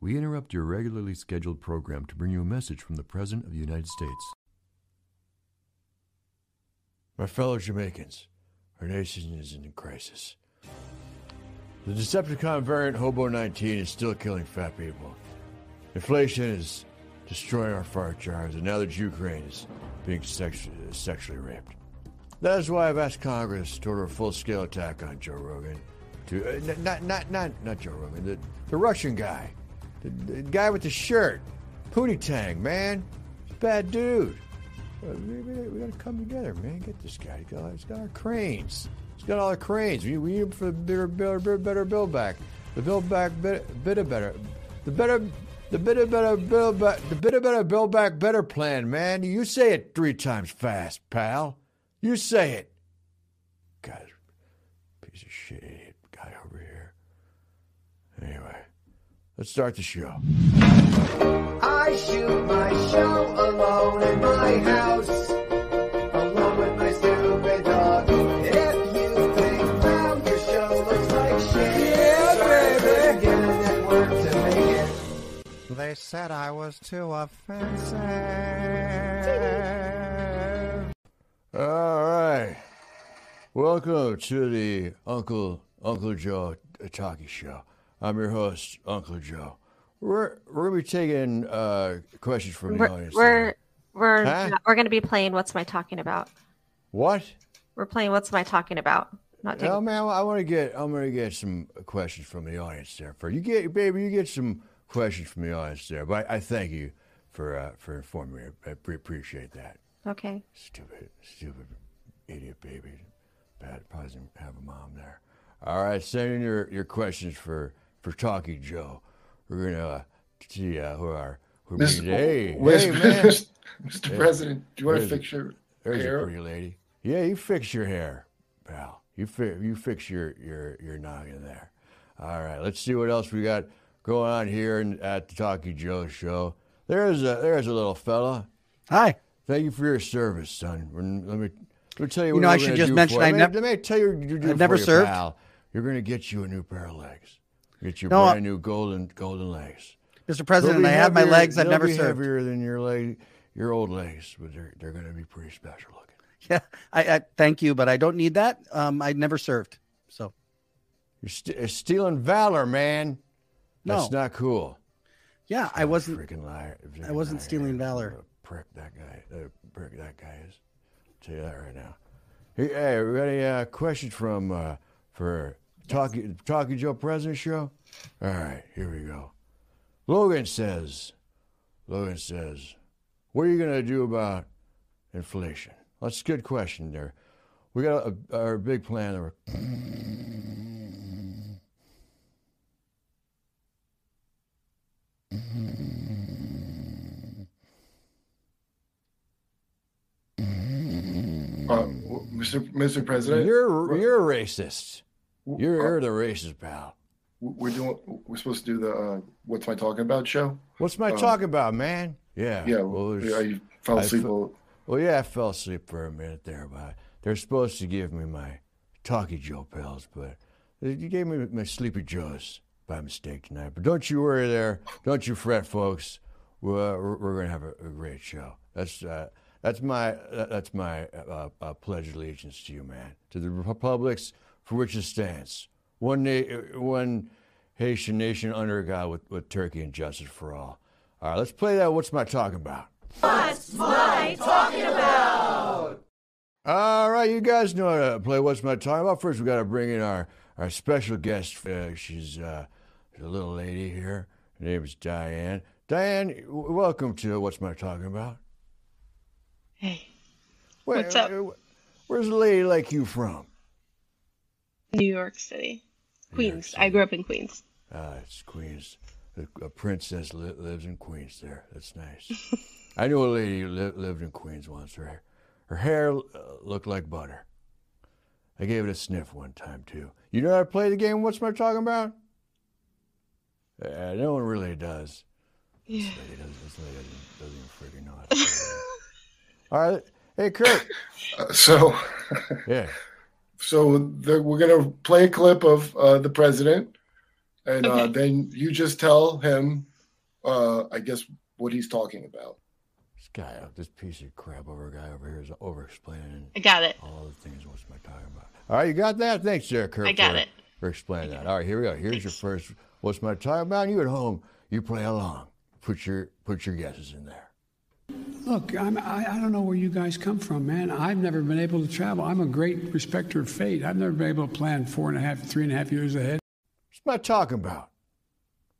We interrupt your regularly scheduled program to bring you a message from the President of the United States. My fellow Jamaicans, our nation is in crisis. The Decepticon variant Hobo 19 is still killing fat people. Inflation is destroying our fart jars, and now that Ukraine is being sexu- sexually raped. That is why I've asked Congress to order a full-scale attack on Joe Rogan. To uh, not not not not Joe Rogan, the the Russian guy, the, the guy with the shirt, Pootie Tang, man, bad dude. Uh, We, we, we gotta come together, man. Get this guy. He's got, he's got our cranes. He's got all the cranes. We, we need him for the better, better, better build back. The build back bit, bit of better. The better, the bit of better build back. The bit of better build back better plan, man. You say it three times fast, pal. You say it. God, piece of shit guy over here. Anyway, let's start the show. I shoot my show alone in my house, alone with my stupid dog. If you think now your show looks like shit, yeah, baby, get a network to make it. They said I was too offensive. All right. Welcome to the Uncle Uncle Joe Talkie Show. I'm your host, Uncle Joe. We're we're gonna be taking uh, questions from the We're audience. we're we're, Huh? not- we're going to be playing. What's my talking about? what? We're playing. What's my talking about? Not taking. Oh man, I want to get I'm gonna get some questions from the audience there. For you get baby, you get some questions from the audience there. But I, I thank you for uh, for informing me. I pre- appreciate that. Okay. Stupid, stupid, idiot baby. Bad, probably doesn't have a mom there. All right, send in your, your questions for for Talkie Joe. We're gonna uh, see uh, who are who Mr. meet- Hey, Where's- hey, man. Mr. President, do you want to fix your There's hair? a pretty lady. Yeah, you fix your hair, pal. You fi- you fix your your your noggin there. All right, let's see what else we got going on here in, at the Talkie Joe show. There's a there's a little fella. Hi. Thank you for your service, son. Let me let me tell you. You know, I should just mention for you. I Let me- nev- Let me tell you. you I've never for you, served. Pal. You're gonna get you a new pair of legs. Get your No, brand new golden golden legs. Mr. President, I have my legs. I've never be served. heavier than your leg, your old legs, but they're they're gonna be pretty special looking. Yeah, I, I thank you, but I don't need that. Um, I never served, so You're st- stealing valor, man. No. That's not cool. yeah, I wasn't. Freaking liar. I wasn't stealing valor. A prick that guy. Uh, prick that guy is. I'll tell you that right now. Hey, hey we got any uh, questions from uh, for Talkie Talkie Joe President Show? All right, here we go. Logan says, Logan says, what are you gonna do about inflation? That's a good question there. We got a, our big plan. that we're- Uh, Mr. Mr. President, You're you're a racist. You're, you're the racist pal. we're doing. We're supposed to do the uh, "What's My Talking About" show. What's my Um, talk about, man? Yeah. Yeah, Well, yeah, you fell I asleep. fe- while- well, yeah, I fell asleep for a minute there, but they're supposed to give me my Talkie Joe pills, but you gave me my Sleepy Joes by mistake tonight. But don't you worry there. Don't you fret, folks. We're, we're, we're going to have a, a great show. That's uh, that's my uh, that's my uh, uh, pledge allegiance to you, man. To the republics for which it stands. One na- one Haitian nation under God with, with Turkey and justice for all. All right, let's play that. What's my talking about? What's my talking about? All right, you guys know how to play What's My Talking About. First, we got to bring in our, our special guest. Uh, she's, uh, she's a little lady here. Her name is Diane. Diane, w- welcome to What's My Talking About. Hey, Where- What's up? uh, Where's a lady like you from? New York City. New York Queens. City. I grew up in Queens. Ah, it's Queens. A, a princess li- lives in Queens there. That's nice. I knew a lady who li- lived in Queens once. Her, her hair uh, looked like butter. I gave it a sniff one time, too. You know how to play the game? What's my talking about? Uh, no one really does. Yeah. This lady doesn't, this lady doesn't, doesn't even freaking know how to play. All right. Hey, Kurt. Uh, so, Yeah. So the, we're gonna play a clip of uh, the president and uh, then you just tell him, uh, I guess, what he's talking about. This guy, uh, this piece of crap over guy over here is over explaining I got it. all the things. What's my talking about? All right, you got that? Thanks, there, Kurt. I got for, it. For explaining that. All right, here we go. Here's your first. What's my talking about? You at home, you play along. Put your put your guesses in there. Look, I'm, I, I don't know where you guys come from, man. I've never been able to travel. I'm a great respecter of fate. I've never been able to plan four and a half, three and a half years ahead. What's my talking about?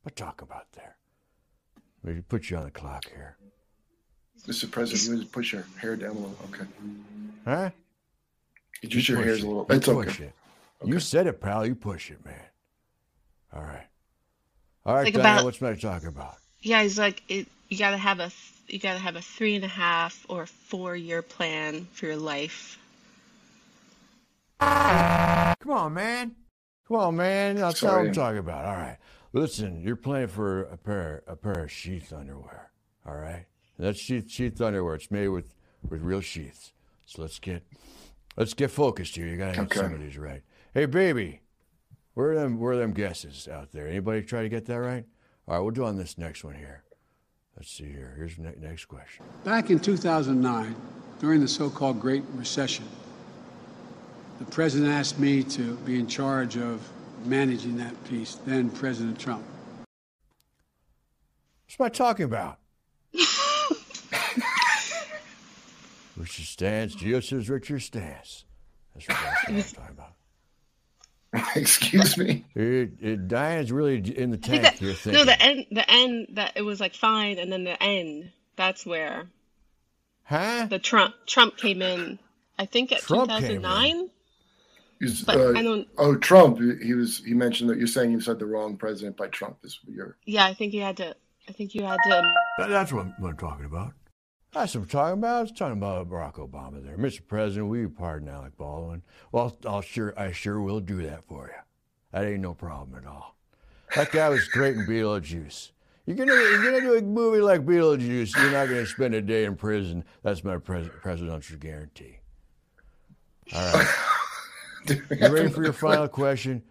What talking about there? Let me put you on the clock here. Mr. President, you just push your hair down a little. Okay. Huh? You just your push hair's it. a little. You It's push okay. it. You said it, pal. You push it, man. All right. All right, Like Diana, about- what's my talking about? Yeah, he's like, it, you gotta have a, th- you gotta have a three and a half or four year plan for your life. Come on, man. Come on, man. That's what I'm talking about. All right. Listen, you're playing for a pair a pair of sheath underwear. All right. And that's sheath sheath underwear. It's made with with real sheaths. So let's get let's get focused here. You gotta get Okay. some of these right. Hey, baby, where are them where are them guesses out there? Anybody try to get that right? All right, we'll do on this next one here. Let's see here. Here's the next question. Back in 2009, during the so called Great Recession, the president asked me to be in charge of managing that piece, then President Trump. What's am I talking about? Richard Stance, Geo says Richard Stance. That's what I'm talking about. Excuse me. It, it, Diane's really in the tank. that, you're thinking. no, the end, the end that it was like fine, and then the end. That's where huh? the Trump Trump came in. I think at Trump 2009. He's, But uh, I don't. oh, Trump. He was. He mentioned that you're saying you said the wrong president by Trump. This year. Yeah, I think you had to. I think you had to. That- that's what I'm, what I'm talking about. That's what I'm talking about. I was talking about Barack Obama there. Mr. President, will you pardon Alec Baldwin? Well, I'll sure, I sure will do that for you. That ain't no problem at all. That guy was great in Beetlejuice. You're gonna, you're gonna do a movie like Beetlejuice. You're not gonna spend a day in prison. That's my pres- presidential guarantee. All right. You ready for your final question,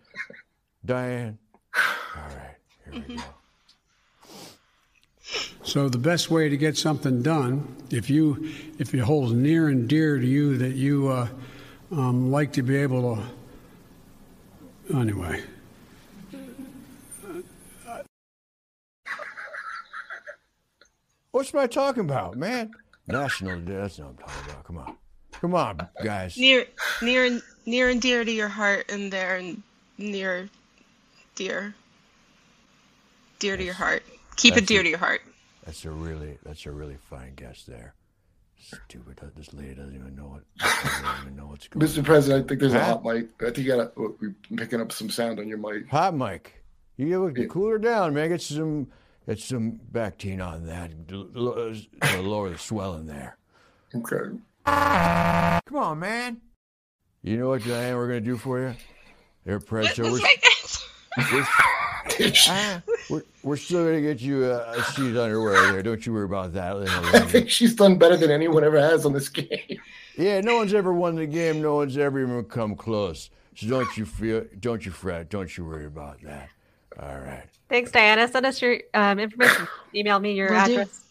Diane? All right. Here we go. So the best way to get something done, if you if it holds near and dear to you that you uh, um, like to be able to, anyway. What's my talking about, man? National Day. That's what I'm talking about. Come on. Come on, guys. near near and near and dear to your heart and there and near dear dear to your heart keep it dear it. to your heart That's a really that's a really fine guess there. Stupid. Uh, this lady doesn't even know what doesn't even know what's going Mr. on. President, I think there's a hot mic. I think you got. to We're picking up some sound on your mic. Hot mic. You Yeah. cool her down, man. Get some get some Bactine on that uh, to lower the swelling there. Okay. Come on, man. You know what, Diane, we're gonna do for you? Air pressure. We're, we're, ah, we're, we're still gonna get you a, a sheet underwear there. Don't you worry about that. I think she's done better than anyone ever has on this game. Yeah, no one's ever won the game. No one's ever even come close. So don't you feel? Don't you fret? Don't you worry about that. All right. Thanks, Diana. Send us your um, information. Email me your Will do. address.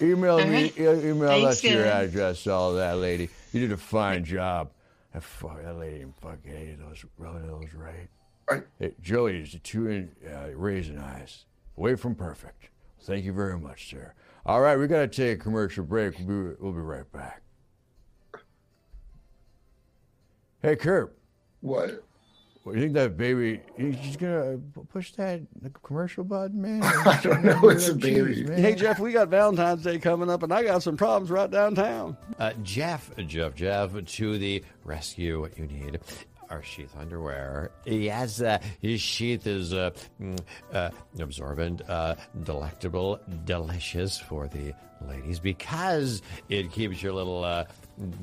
Email All me. right. e- Email Thanks, us your guys. address. All that, lady. You did a fine job. That fuck that lady didn't fucking any of those rubbing those right. Right. Hey, Joey is two in, uh, raisin eyes, away from perfect. Thank you very much, sir. All right, we got to take a commercial break. We'll be, we'll be right back. Hey, Kurt. What? What do you think that baby? He's gonna push that commercial button, man. I don't know. It's a baby. Jeez, man. Hey, Jeff, we got Valentine's Day coming up, and I got some problems right downtown. Uh, Jeff, Jeff, Jeff, to the rescue. What you need sheath underwear. Yes, uh, his sheath is uh, mm, uh, absorbent, uh, delectable, delicious for the ladies because it keeps your little uh,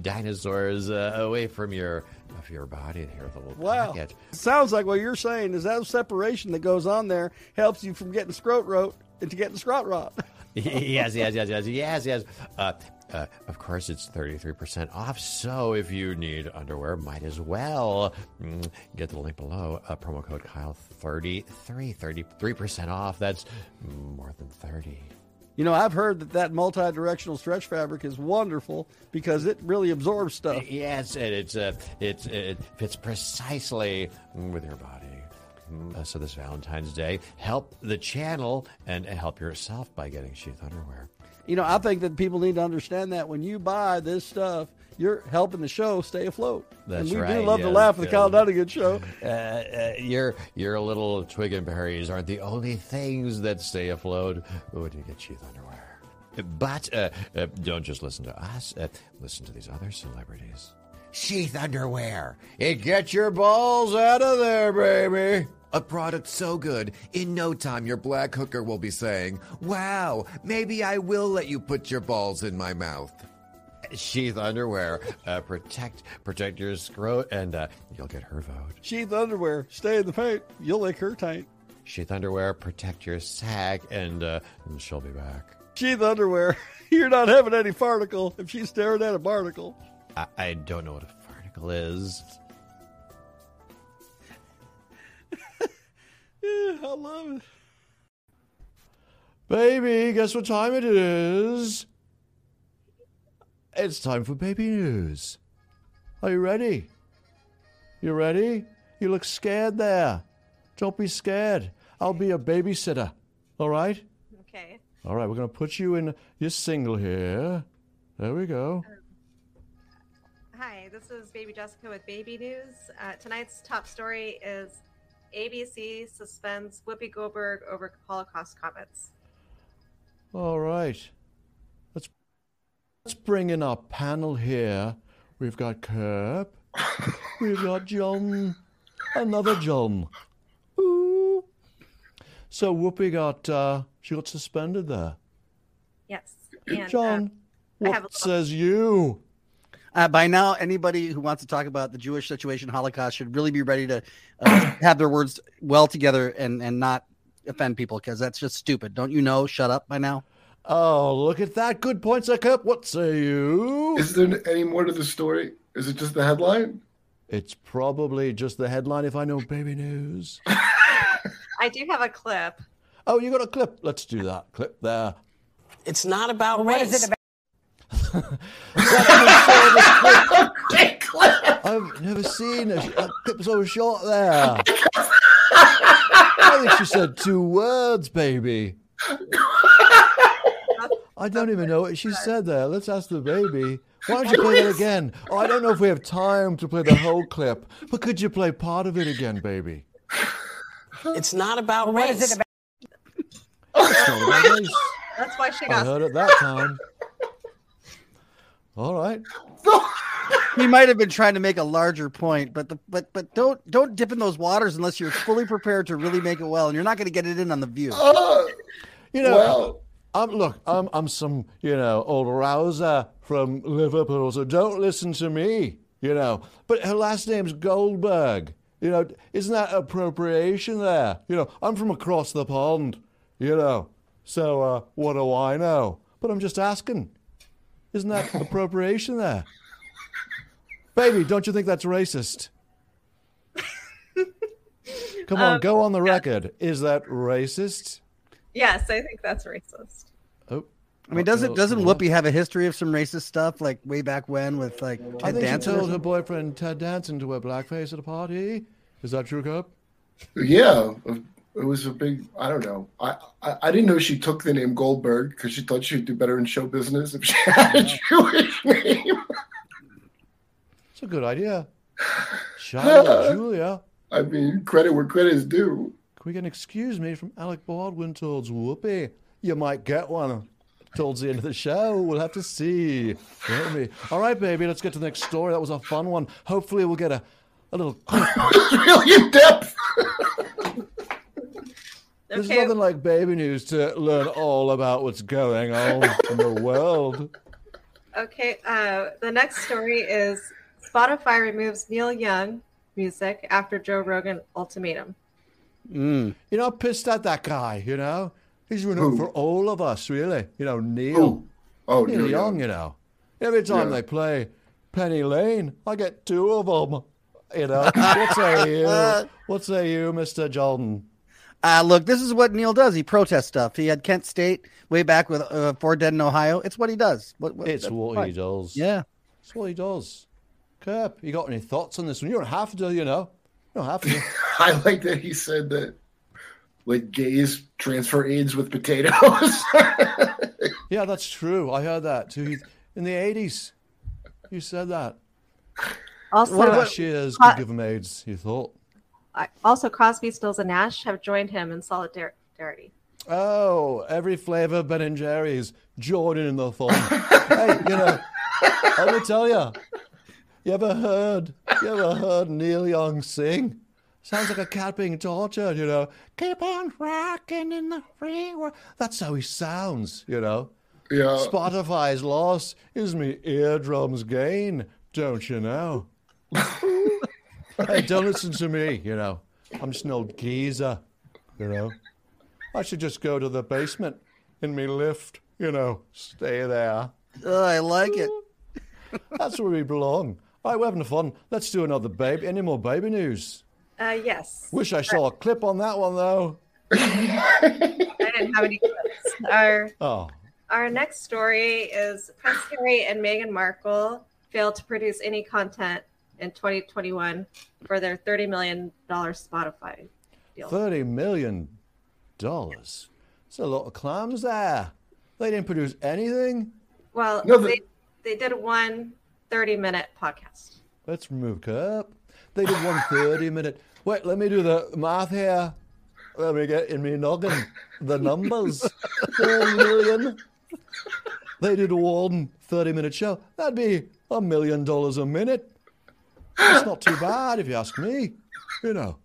dinosaurs uh, away from your of your body and your little Wow. pocket. Sounds like what you're saying is that separation that goes on there helps you from getting scrot rot into getting scrot rot. yes, yes, yes, yes, yes, yes. Uh, uh, of course, it's 33% off. So if you need underwear, might as well mm, get the link below. Uh, promo code Kyle33, 33% off. That's more than 30. You know, I've heard that that multi-directional stretch fabric is wonderful because it really absorbs stuff. Yes, and it's uh, it's it fits precisely with your body. Mm, uh, so this Valentine's Day, help the channel and help yourself by getting sheath underwear. You know, I think that people need to understand that when you buy this stuff, you're helping the show stay afloat. That's and we right, do love to laugh at the yes. Kyle Dunnigan show. Uh, uh, your your little twig and berries aren't the only things that stay afloat when you get sheath underwear. But uh, uh, don't just listen to us. Uh, listen to these other celebrities. Sheath underwear. It gets your balls out of there, baby. A product so good, in no time your black hooker will be saying, Wow, maybe I will let you put your balls in my mouth. Sheath underwear. Uh, protect protect your scrot, and uh, you'll get her vote. Sheath underwear, stay in the paint. You'll lick her tight. Sheath underwear. Protect your sack, and, uh, and she'll be back. Sheath underwear, you're not having any farticle if she's staring at a barnacle. I, I don't know what a farticle is. Yeah, I love it. Baby, guess what time it is? It's time for baby news. Are you ready? You ready? You look scared there. Don't be scared. I'll be a babysitter. All right? Okay. All right, we're going to put you in your single here. There we go. Hi, this is Baby Jessica with Baby News. Uh, tonight's top story is ABC suspends Whoopi Goldberg over Holocaust comments. All right. Let's let's bring in our panel here. We've got Kurp. We've got John. Another John. Ooh. So Whoopi got uh, she got suspended there. Yes. And, John, uh, I what have a- says you? Uh, by now, anybody who wants to talk about the Jewish situation, Holocaust, should really be ready to uh, have their words well together and, and not offend people because that's just stupid. Don't you know? Shut up by now. Oh, look at that. Good points, Kurp. What say you? Is there any more to the story? Is it just the headline? It's probably just the headline if I know baby news. I do have a clip. Oh, you got a clip. Let's do that clip there. It's not about race. I've never seen a, a clip so short there. I think she said two words, baby. I don't even know what she said there. Let's ask the baby. Why don't you play that again? Oh, I don't know if we have time to play the whole clip, but could you play part of it again, baby? It's not about race. It's not about race. That's why she I got. heard it that time. All right. He might have been trying to make a larger point, but the but but don't don't dip in those waters unless you're fully prepared to really make it well, and you're not going to get it in on the view. You know, Well- I'm look, I'm I'm some you know old rouser from Liverpool, so don't listen to me. You know, but her last name's Goldberg. You know, isn't that appropriation there? You know, I'm from across the pond. You know, so uh, what do I know? But I'm just asking. Isn't that appropriation there? Baby, don't you think that's racist? Come on, Um, go on the record. Is that racist? Yes, I think that's racist. Oh, I mean, doesn't doesn't Whoopi have a history of some racist stuff like way back when with like I Ted think Danson? she told her boyfriend Ted Danson to wear blackface at a party. Is that true, Cup? Yeah, it was a big. I don't know. I I, I didn't know she took the name Goldberg because she thought she'd do better in show business if she had a Jewish name. It's a good idea. Charlotte Julia. I mean, credit where credit is due. Can we get an excuse me from Alec Baldwin towards Whoopi? You might get one towards the end of the show. We'll have to see. All right, baby, let's get to the next story. That was a fun one. Hopefully, we'll get a, a little really in depth. There's Okay. nothing like baby news to learn all about what's going on in the world. Okay, uh, the next story is Spotify removes Neil Young music after Joe Rogan ultimatum. Mm. You know, I'm pissed at that guy, you know? He's ruining it Who? for all of us, really. You know, Neil. Who? Oh, Neil Neil Young, Young. you know. Every time Yeah. they play Penny Lane, I get two of them. You know, what say you? What say you, Mister Jordan? Uh, look, this is what Neil does. He protests stuff. He had Kent State way back with uh, Four Dead in Ohio. It's what he does. What, what, It's what fine. he does. Yeah. It's what he does. Kurp, you got any thoughts on this one? You don't have to, you know. You don't have to. I like that he said that like gays transfer AIDS with potatoes. yeah, that's true. I heard that too. He- In the eighties, you said that. Also, cashiers Cro- could give him AIDS. You thought? I- also Crosby, Stills, and Nash have joined him in solidarity. Oh, every flavor Ben and Jerry's Jordan in the fun. hey, you know, let me tell you. You ever heard? You ever heard Neil Young sing? Sounds like a cat being tortured. You know, keep on rocking in the free world. That's how he sounds. You know. Yeah. Spotify's loss is me eardrums gain. Don't you know? hey, don't listen to me. You know, I'm just an old geezer. You know. I should just go to the basement in me lift, you know, stay there. Oh, I like it. That's where we belong. All right, we're having fun. Let's do another baby. Any more baby news? Uh, yes. Wish I saw a clip on that one though. I didn't have any clips. Our Oh, our next story is Prince Harry and Meghan Markle failed to produce any content in 2021 for their 30 million dollar Spotify deal. thirty million dollars. That's a lot of clams there. They didn't produce anything. Well, No, the- they they did one 30 minute podcast. Let's remove Cup. They did one 30 minute. Wait, let me do the math here. Let me get in me noggin the numbers. 30 million. They did one 30 minute show. That'd be a million dollars a minute. That's not too bad if you ask me. You know.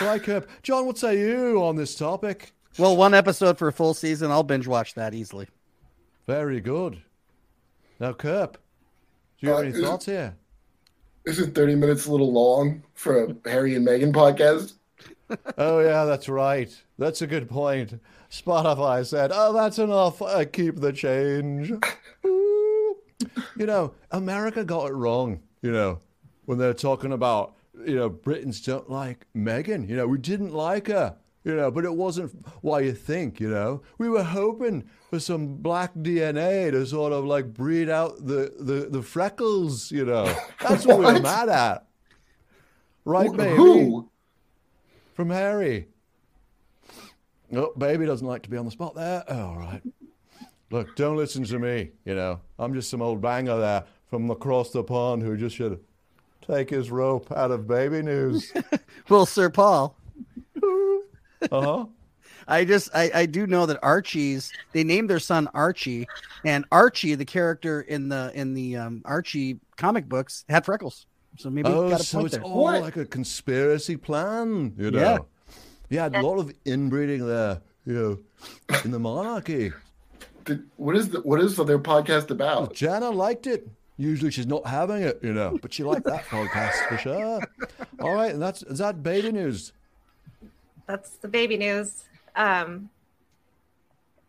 Right, Cup. John, what say you on this topic? Well, one episode for a full season. I'll binge watch that easily. Very good. Now, Kurp, do you have Uh, any is- thoughts here? Isn't 30 minutes a little long for a Harry and Meghan podcast? oh yeah, that's right. That's a good point. Spotify said, "Oh, that's enough. I keep the change." You know, America got it wrong. You know, when they're talking about you know Britons don't like Meghan. You know, we didn't like her. You know, but it wasn't why you think. You know, we were hoping for some black DNA to sort of like breed out the the, the freckles. You know, that's what, we were mad at. Right, Who- baby? who? From Harry. Oh, baby doesn't like to be on the spot there. Oh, all right. Look, don't listen to me. You know, I'm just some old banger there from across the pond who just should take his rope out of baby news. Well, Sir Paul. Uh huh. I just I, I do know that Archie's they named their son Archie, and Archie, the character in the in the um, Archie comic books, had freckles. So maybe oh, got a so point it's there. all like a conspiracy plan, you know? Yeah. Yeah, a lot of inbreeding there, you know, in the monarchy. Did, what is the, what is their podcast about? Jana liked it. Usually she's not having it, you know, but she liked that podcast for sure. All right, and that's is that baby news. That's the baby news. Um,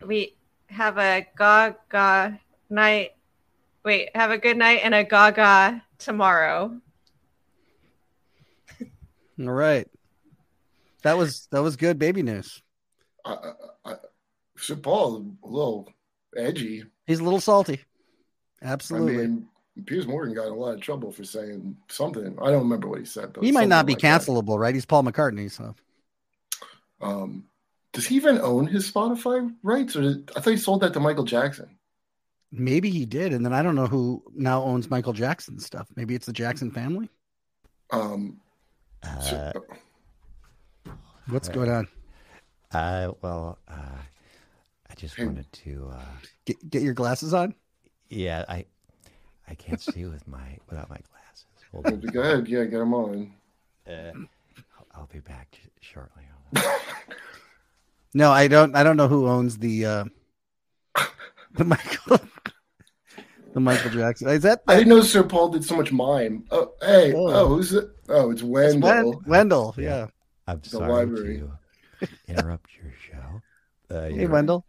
we have a gaga night. Wait, have a good night and a gaga tomorrow. All right, that was that was good baby news. I, I, I, Sir Paul, a little edgy. He's a little salty. Absolutely. I mean, Piers Morgan got in a lot of trouble for saying something. I don't remember what he said. Though. he might not be Something like that. cancelable, right? He's Paul McCartney, so Um, does he even own his Spotify rights, or did, I thought he sold that to Michael Jackson? maybe he did. And then I don't know who now owns Michael Jackson stuff. Maybe it's the Jackson family. Um, Uh, What's going on? Uh, well, uh, I just wanted to. Uh, Get get your glasses on. yeah, I I can't see with my without my glasses. Hold Go ahead, yeah, get them on. Uh, I'll, I'll be back shortly. No, I don't. I don't know who owns the uh, the Michael the Michael Jackson. Is that I didn't know Sir Paul did so much mime. Oh, hey, Oh. oh, who's it? Oh, it's Wendell. Wen- Wendell? Yeah. I'm The sorry library. to interrupt your show. Uh, Hey, your- Wendell.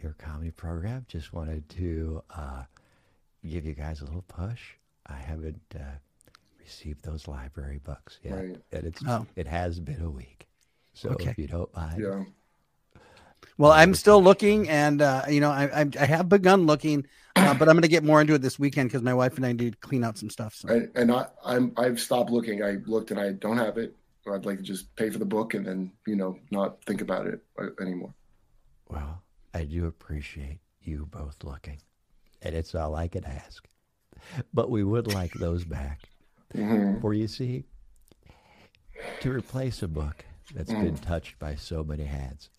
Your comedy program. Just wanted to uh, give you guys a little push. I haven't uh, received those library books yet, Right. and it's Oh. it has been a week. So Okay. if you don't mind, Yeah. Well, I'm still looking, and uh, you know, I, I I have begun looking, uh, but I'm going to get more into it this weekend because my wife and I need to clean out some stuff. So. And, and I, I'm I've stopped looking. I looked and I don't have it. I'd like to just pay for the book and then you know not think about it uh, anymore. Well, I do appreciate you both looking, and it's all I can ask. But we would like those back. Mhm. For you see, to replace a book that's been touched by so many hands,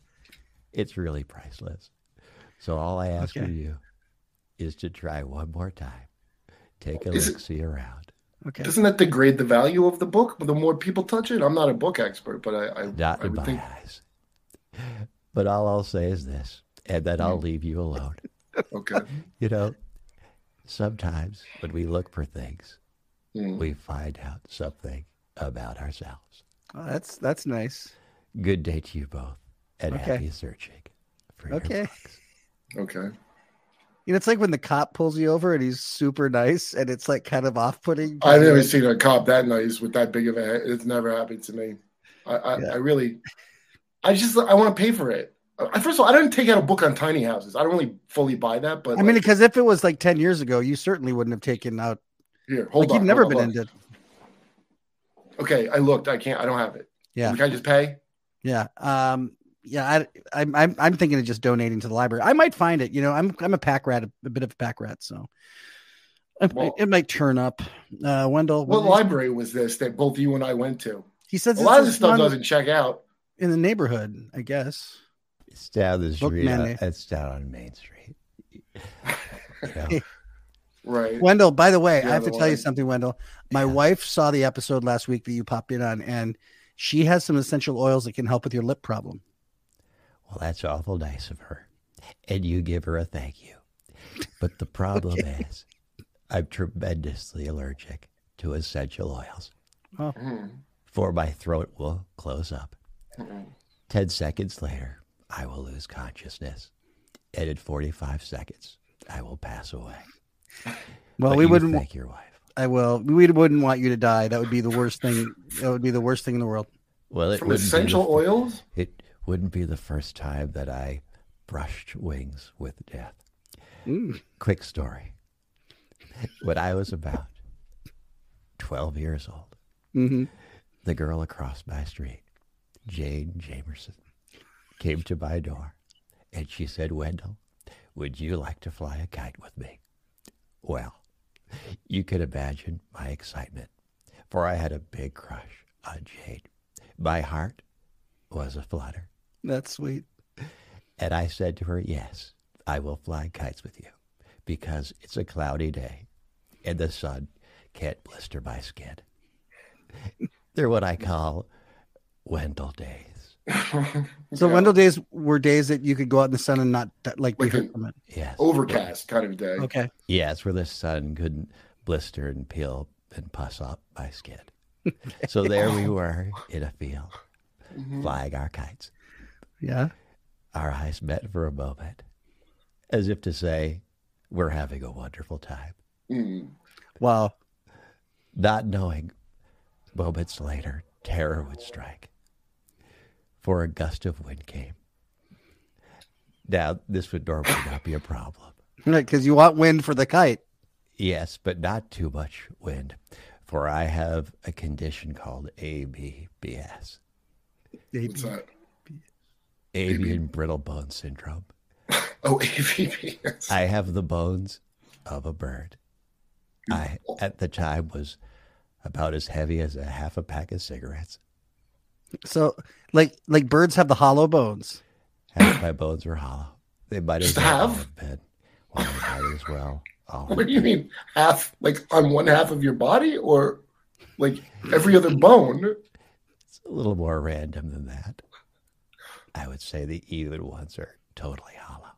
it's really priceless. So all I ask Okay. of you is to try one more time. Take a Is it- look, see around. Okay. Doesn't that degrade the value of the book? The more people touch it, I'm not a book expert, but I, I, Not I in would my think eyes. But all I'll say is this, and then I'll leave you alone. Okay. You know, sometimes when we look for things, Mm. we find out something about ourselves. Oh, that's that's nice. Good day to you both, and Okay. happy searching for your Okay. books. Okay. You know, it's like when the cop pulls you over and he's super nice, and it's like kind of off-putting. I've never seen a cop that nice with that big of a head. It's never happened to me. I, I, Yeah. I really, I just, I want to pay for it. First of all, I didn't take out a book on tiny houses. I don't really fully buy that, but I mean, because if it was like ten years ago, you certainly wouldn't have taken out. here, hold like on. you've never hold been on, into. Okay, I looked. I can't. I don't have it. Yeah. Can I just pay? Yeah. Um. Yeah. I, I'm. I'm. I'm thinking of just donating to the library. I might find it. You know, I'm. I'm a pack rat, a, bit of a pack rat. So. It, Well- it might turn up. Uh, Wendell. What library was this that both you and I went to? He says a lot of this stuff doesn't check out. in the neighborhood. I guess. It's down the Book street. uh, it's down on Main Street. You know, Right. Wendell, by the way, Yeah, I have to tell you something, Wendell. My wife saw the episode last week that you popped in on, and she has some essential oils that can help with your lip problem. well, that's awful nice of her, and you give her a thank you. But the problem is, I'm tremendously allergic to essential oils. Oh. Mm. For my throat will close up. Mm. Ten seconds later, I will lose consciousness, and in 45 seconds, I will pass away. Well, But we wouldn't. thank your wife. I will. We wouldn't want you to die. That would be the worst thing. That would be the worst thing in the world. Well, it From wouldn't the essential oils? It wouldn't be the first time that I brushed wings with death. Mm. Quick story. When I was about 12 years old, hmm the girl across my street, Jane Jamerson, came to my door and she said, Wendell, would you like to fly a kite with me? Well, you can imagine my excitement, for I had a big crush on Jade. My heart was a flutter. That's sweet. And I said to her, Yes, I will fly kites with you because it's a cloudy day and the sun can't blister my skin. They're what I call Wendell days. So Yeah. Wendell days were days that you could go out in the sun and not like be Like hurt from it. Yes. Overcast kind of day. Okay. Yes, where the sun couldn't blister and peel and puss up my skin. so there we were in a field, Mhm. flying our kites. Yeah. Our eyes met for a moment, as if to say, We're having a wonderful time. Mm. Wow. not knowing moments later terror would strike. For a gust of wind came. Now, this would normally not be a problem. Right, because you want wind for the kite. Yes, but not too much wind, for I have a condition called ABBS, What's that? avian brittle bone syndrome. Oh, AVP. I have the bones of a bird. I, at the time, was about as heavy as a half a pack of cigarettes. So, like, like birds have the hollow bones. Half my bones were hollow. They might as well have been. Well, they might as well. all What do you mean half? Like on one half of your body, or like every other bone? It's a little more random than that. I would say the even ones are totally hollow.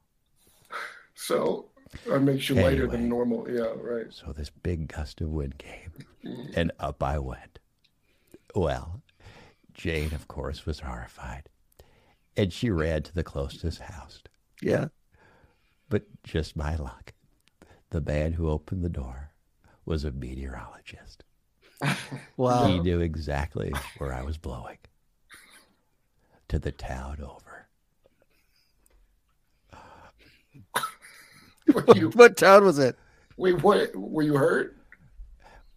So that makes you lighter than normal. Yeah, right. So this big gust of wind came, mm. and up I went. Well, Jane, of course, was horrified, and she ran to the closest house. Yeah. But just my luck. the man who opened the door was a meteorologist. Wow. He knew exactly where I was blowing. To the town over. Were you, what town was it? wait, what? Were you hurt?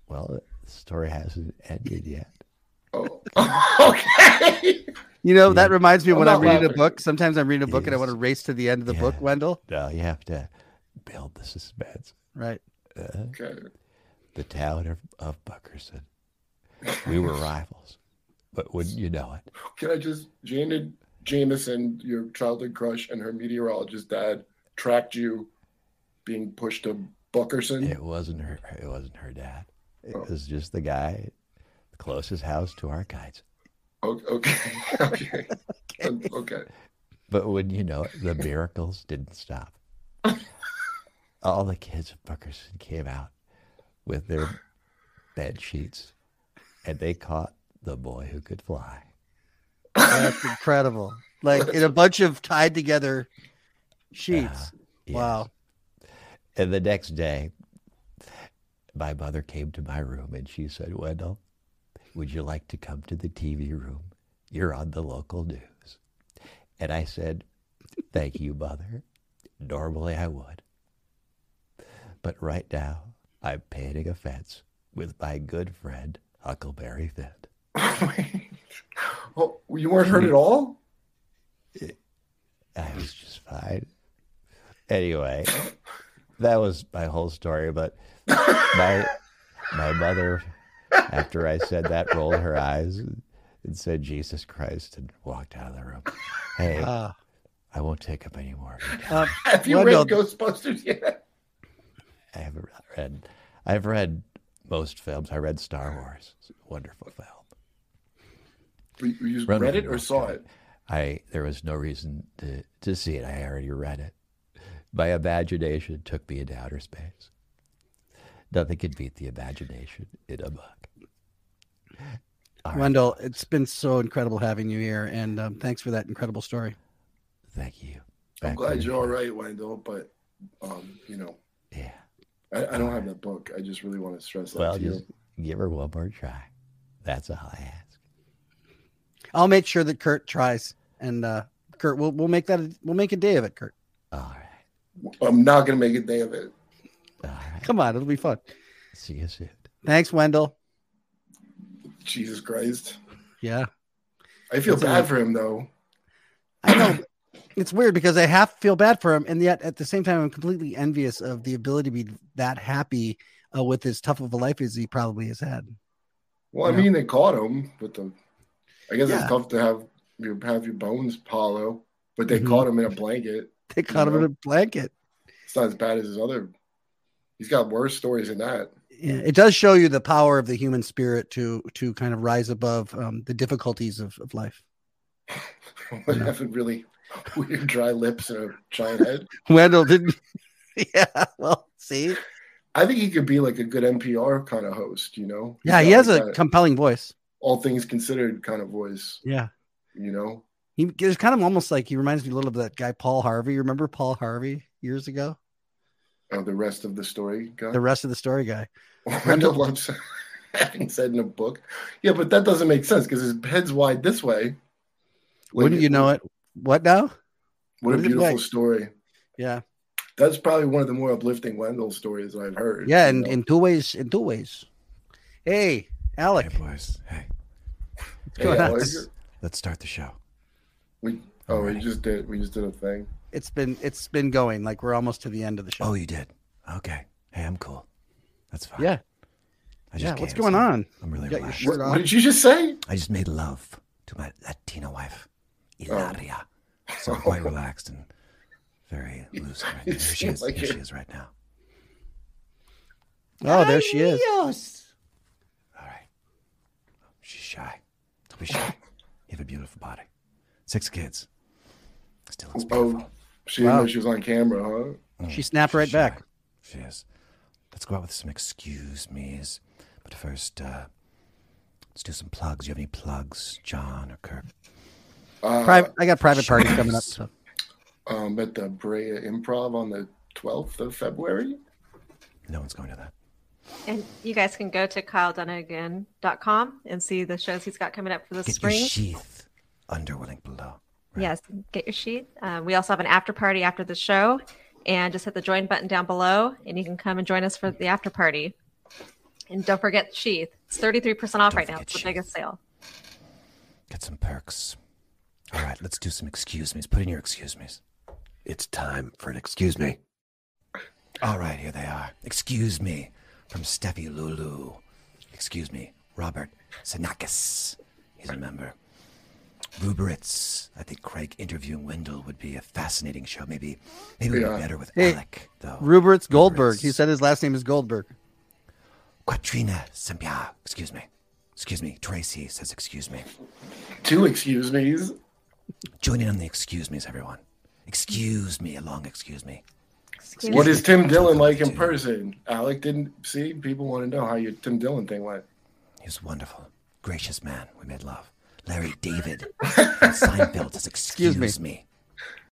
Well, the story hasn't ended yet. Oh, okay. You know, that reminds me of I'm when I'm not reading a book. Sometimes I'm reading a book and I want to race to the end of the book, Wendell. No, you have to build the suspense. Right. Uh, Okay. the town of, of Buckerson. We were rivals, but wouldn't you know it? Can I just, Janet Jameson, your childhood crush, and her meteorologist dad tracked you being pushed to Buckerson? It wasn't her. It wasn't her dad. It Oh. was just the guy, the closest house to our guides. O- Okay. Okay. Um, Okay. But when you know it, the miracles didn't stop. All the kids of Buckerson came out with their bed sheets, and they caught the boy who could fly. That's incredible. Like in a bunch of tied together sheets. Wow. And the next day, my mother came to my room and she said, Wendell, would you like to come to the TV room? You're on the local news. And I said, Thank you, mother. Normally I would. But right now, I'm painting a fence with my good friend, Huckleberry Finn. Oh, you weren't hurt at all? I was just fine. Anyway, that was my whole story. But my my mother, after I said that, rolled her eyes and, and said, "Jesus Christ," and walked out of the room. Hey, Ah. I won't take up any more. of your time. Uh, Have you Wendell- read Ghostbusters yet? I haven't read. I've read most films. I read Star Wars. It's a wonderful film. You, you read it it, or saw it? I there was no reason to to see it. I already read it. My imagination took me into outer space. Nothing could beat the imagination in a book. All right. Wendell, it's been so incredible having you here, and um, thanks for that incredible story. Thank you. I'm glad you're all right, Wendell, but, um, you know, Yeah. I, I don't have that book. I just really want to stress that Well, to you. just give her one more try. That's all I ask. I'll make sure that Kurt tries, and uh, Kurt, we'll we'll make that a, we'll make a day of it, Kurt. All right. I'm not going to make a day of it. All right. Come on, it'll be fun. See you soon. Thanks, Wendell. Jesus Christ. Yeah, I feel That's a- bad for him, though. I know. it's weird because I half feel bad for him, and yet at the same time, I'm completely envious of the ability to be that happy uh, with as tough of a life as he probably has had. Well, I Yeah. mean, they caught him, but the, I guess Yeah. it's tough to have you have your bones hollow, but they Mhm. caught him in a blanket. They caught him in a blanket. It's not as bad as his other. He's got worse stories than that. It does show you the power of the human spirit to to kind of rise above um, the difficulties of, of life. Having really weird dry lips and a giant head. Wendell didn't. yeah, well, see, I think he could be like a good NPR kind of host. You know? He's yeah, he has a compelling voice. all things considered kind of voice. Yeah, You know? he is kind of almost like he reminds me a little of that guy Paul Harvey. Remember Paul Harvey years ago? Uh, the rest of the story guy. The rest of the story guy. Wendell loves having said in a book. Yeah, but that doesn't make sense because his head's wide this way. Wouldn't you know it? What now? What a What is beautiful like? story. Yeah, That's probably one of the more uplifting Wendell stories I've heard. yeah, you in, know? in two ways. In two ways. Hey, Alec. Hey, boys. Hey, What's Hey, going on? Let's start the show. we oh we just did we just did a thing. It's been it's been going like we're almost to the end of the show. Oh, you did? Okay. Hey, I'm cool. That's fine. yeah, I just yeah. What's going on? I'm really You relaxed. What, what did you just say? I just made love to my Latina wife, Oh. Hilaria. So I'm quite relaxed and very loose right now. You Here she is. like Here she it. is right now. Oh, there she is. All right. She's shy. Don't be shy. You have a beautiful body. Six kids. Still looks beautiful. Oh, she didn't Wow. know she was on camera, huh? She snapped She's right back. shy. She is. Let's go out with some excuse me's. But first, uh, let's do some plugs. Do you have any plugs, John or Kirk? Uh, Private. I got private parties coming up. So. um, at the Brea Improv on the 12th of February. No one's going to that. And you guys can go to kyledunnigan.com and see the shows he's got coming up for the Get spring. your sheath under link below. Yes, get your sheath. Uh, we also have an after party after the show, and just hit the join button down below, and you can come and join us for the after party. And don't forget sheath; it's thirty three percent off right now. It's the biggest sale. Get some perks. All right, let's do some excuse me's. Put in your excuse me's. It's time for an excuse me. All right, here they are. Excuse me from Steffi Lulu. Excuse me, Robert Sinakis. He's a member. Ruberitz. I think Craig interviewing Wendell would be a fascinating show. Maybe, maybe it'd be better with Hey, Alec, though. Rubert's Goldberg. He said his last name is Goldberg. Quatrina Sempia. Excuse me. Excuse me. Tracy says excuse me. Two excuse me's. Join in on the excuse me's, everyone. Excuse me, a long excuse me. What is Tim Dillon like in person? Alec didn't see. People want to know how your Tim Dillon thing went. He was wonderful. Gracious man. We made love. Larry David from Seinfeld excuse, Excuse me. me.